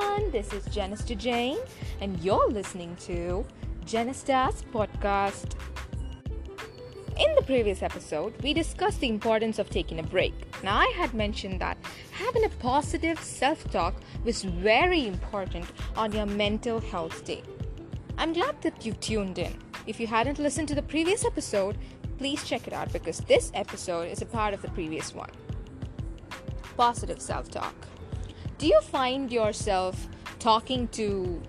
everyone, this is Janista Jane, and you're listening to Janista's podcast. In the previous episode, we discussed the importance of taking a break. Now, I had mentioned that having a positive self talk was very important on your mental health day. I'm glad that you tuned in. If you hadn't listened to the previous episode, please check it out because this episode is a part of the previous one. Positive self talk. Do you find yourself talking to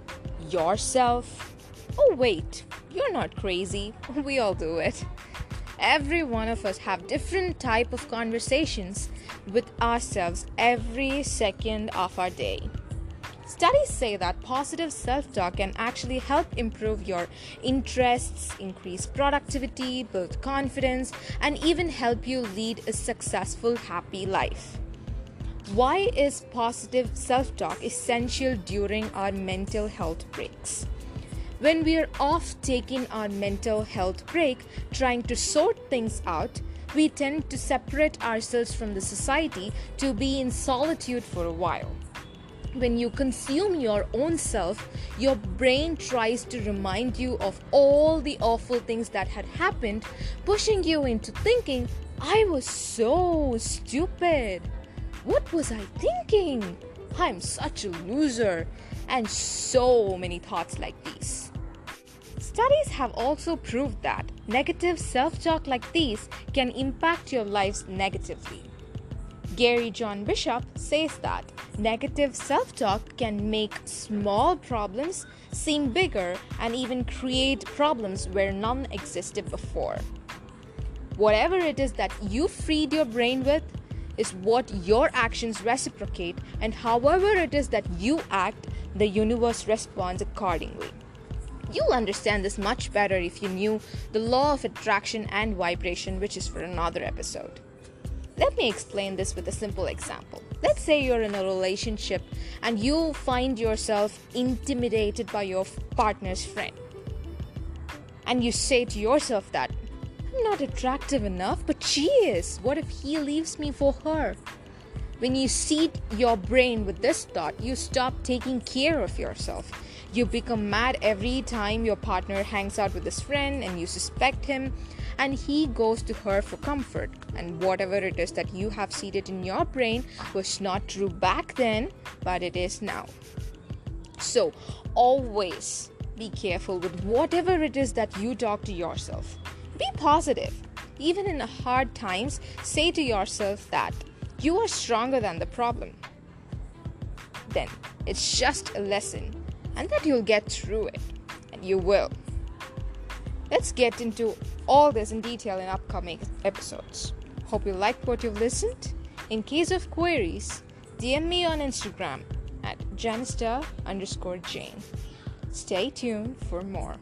yourself? Oh, wait, you're not crazy. We all do it. Every one of us have different type of conversations with ourselves every second of our day. Studies say that positive self talk can actually help improve your interests, increase productivity, build confidence, and even help you lead a successful, happy life. Why is positive self talk essential during our mental health breaks? When we are off taking our mental health break, trying to sort things out, we tend to separate ourselves from the society to be in solitude for a while. When you consume your own self, your brain tries to remind you of all the awful things that had happened, pushing you into thinking, I was so stupid. What was I thinking? I'm such a loser. And so many thoughts like these. Studies have also proved that negative self talk like these can impact your lives negatively. Gary John Bishop says that negative self talk can make small problems seem bigger and even create problems where none existed before. Whatever it is that you freed your brain with, is what your actions reciprocate, and however it is that you act, the universe responds accordingly. You'll understand this much better if you knew the law of attraction and vibration, which is for another episode. Let me explain this with a simple example. Let's say you're in a relationship and you find yourself intimidated by your partner's friend. And you say to yourself that I'm not attractive enough, but she is. What if he leaves me for her? When you seed your brain with this thought, you stop taking care of yourself. You become mad every time your partner hangs out with his friend and you suspect him, and he goes to her for comfort. And whatever it is that you have seeded in your brain was not true back then, but it is now. So, always be careful with whatever it is that you talk to yourself. Be positive. Even in hard times, say to yourself that you are stronger than the problem. Then it's just a lesson, and that you'll get through it. And you will. Let's get into all this in detail in upcoming episodes. Hope you liked what you've listened. In case of queries, DM me on Instagram at janista underscore Jane. Stay tuned for more.